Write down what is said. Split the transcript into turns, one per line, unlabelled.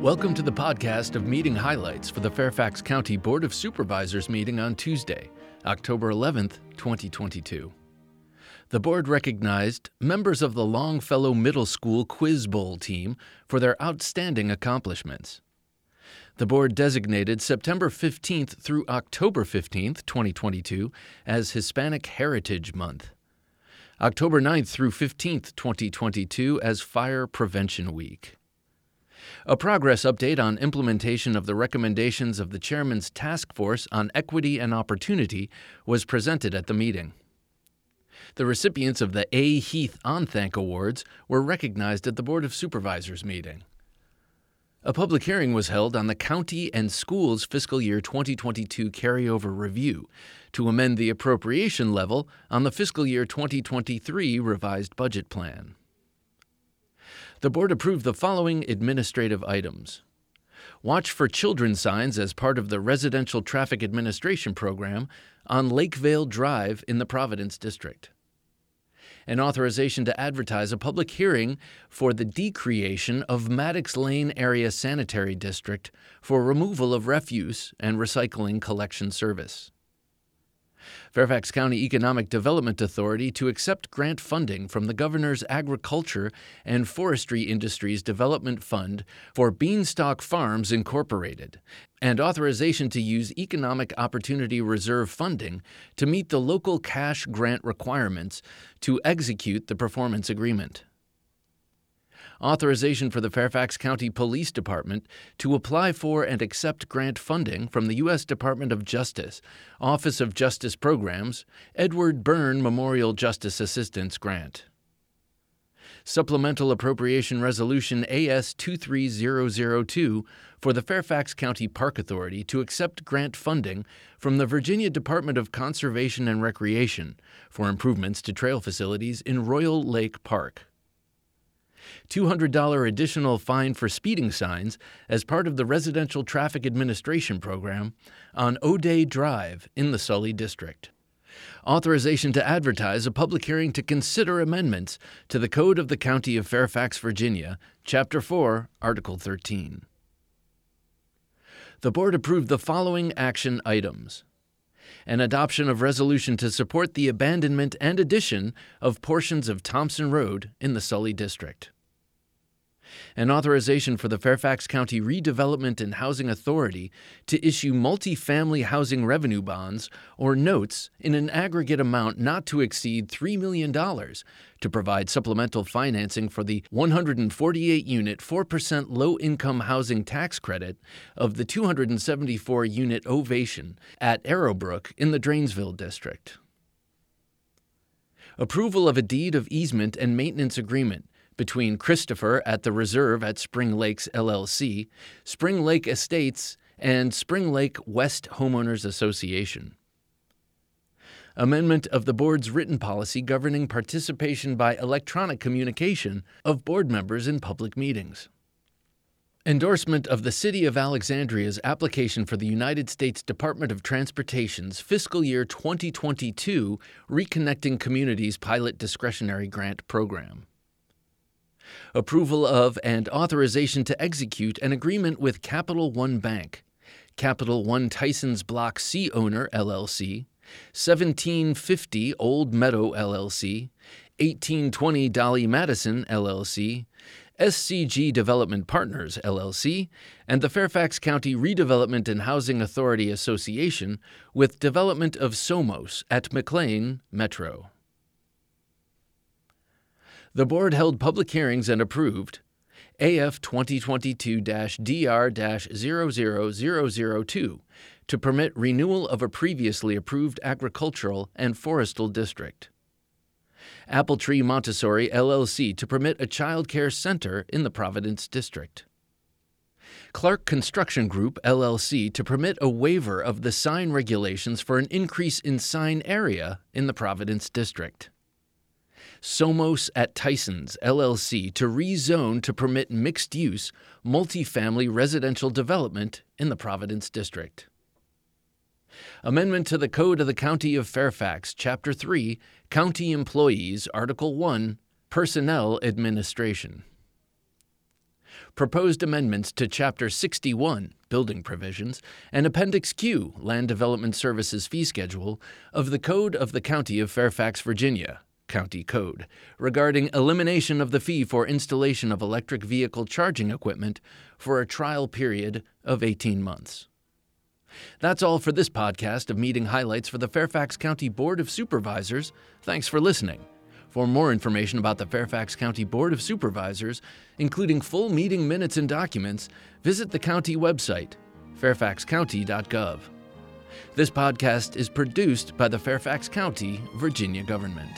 Welcome to the podcast of meeting highlights for the Fairfax County Board of Supervisors meeting on Tuesday, October 11th, 2022. The board recognized members of the Longfellow Middle School Quiz Bowl team for their outstanding accomplishments. The board designated September 15th through October 15th, 2022, as Hispanic Heritage Month. October 9th through 15th, 2022, as Fire Prevention Week. A progress update on implementation of the recommendations of the Chairman's Task Force on Equity and Opportunity was presented at the meeting. The recipients of the A. Heath OnThank Awards were recognized at the Board of Supervisors meeting. A public hearing was held on the county and schools fiscal year 2022 carryover review to amend the appropriation level on the fiscal year 2023 revised budget plan. The board approved the following administrative items. Watch for children signs as part of the Residential Traffic Administration Program on Lakevale Drive in the Providence District an authorization to advertise a public hearing for the decreation of Maddox Lane Area Sanitary District for removal of refuse and recycling collection service. Fairfax County Economic Development Authority to accept grant funding from the Governor's Agriculture and Forestry Industries Development Fund for Beanstalk Farms Incorporated, and authorization to use Economic Opportunity Reserve funding to meet the local cash grant requirements to execute the performance agreement authorization for the Fairfax County Police Department to apply for and accept grant funding from the U.S. Department of Justice, Office of Justice Programs, Edward Byrne Memorial Justice Assistance Grant. Supplemental Appropriation Resolution AS 23002 for the Fairfax County Park Authority to accept grant funding from the Virginia Department of Conservation and Recreation for improvements to trail facilities in Royal Lake Park. $200 additional fine for speeding signs as part of the Residential Traffic Administration Program on O'Day Drive in the Sully District. Authorization to advertise a public hearing to consider amendments to the Code of the County of Fairfax, Virginia, Chapter 4, Article 13. The Board approved the following action items an adoption of resolution to support the abandonment and addition of portions of Thompson Road in the Sully District an authorization for the Fairfax County Redevelopment and Housing Authority to issue multifamily housing revenue bonds or notes in an aggregate amount not to exceed $3 million to provide supplemental financing for the 148 unit 4% low income housing tax credit of the 274 unit Ovation at Arrowbrook in the Dranesville District. Approval of a deed of easement and maintenance agreement between Christopher at the Reserve at Spring Lakes LLC, Spring Lake Estates, and Spring Lake West Homeowners Association. Amendment of the board's written policy governing participation by electronic communication of board members in public meetings. Endorsement of the City of Alexandria's application for the United States Department of Transportation's fiscal year 2022 Reconnecting Communities Pilot Discretionary Grant Program approval of and authorization to execute an agreement with Capital One Bank, Capital One Tysons Block C Owner LLC, 1750 Old Meadow LLC, 1820 Dolly Madison LLC, SCG Development Partners LLC, and the Fairfax County Redevelopment and Housing Authority Association with development of Somos at McLean Metro. The board held public hearings and approved AF 2022 DR 00002 to permit renewal of a previously approved agricultural and forestal district. Apple Tree Montessori LLC to permit a child care center in the Providence District. Clark Construction Group LLC to permit a waiver of the sign regulations for an increase in sign area in the Providence District. Somos at Tysons, LLC, to rezone to permit mixed use, multifamily residential development in the Providence District. Amendment to the Code of the County of Fairfax, Chapter 3, County Employees, Article 1, Personnel Administration. proposed amendments to Chapter 61, Building Provisions, and Appendix Q, Land Development Services Fee Schedule, of the Code of the County of Fairfax, Virginia, County Code, regarding elimination of the fee for installation of electric vehicle charging equipment for a trial period of 18 months. That's all for this podcast of meeting highlights for the Fairfax County Board of Supervisors. Thanks for listening. For more information about the Fairfax County Board of Supervisors, including full meeting minutes and documents, visit the county website, fairfaxcounty.gov. This podcast is produced by the Fairfax County, Virginia government.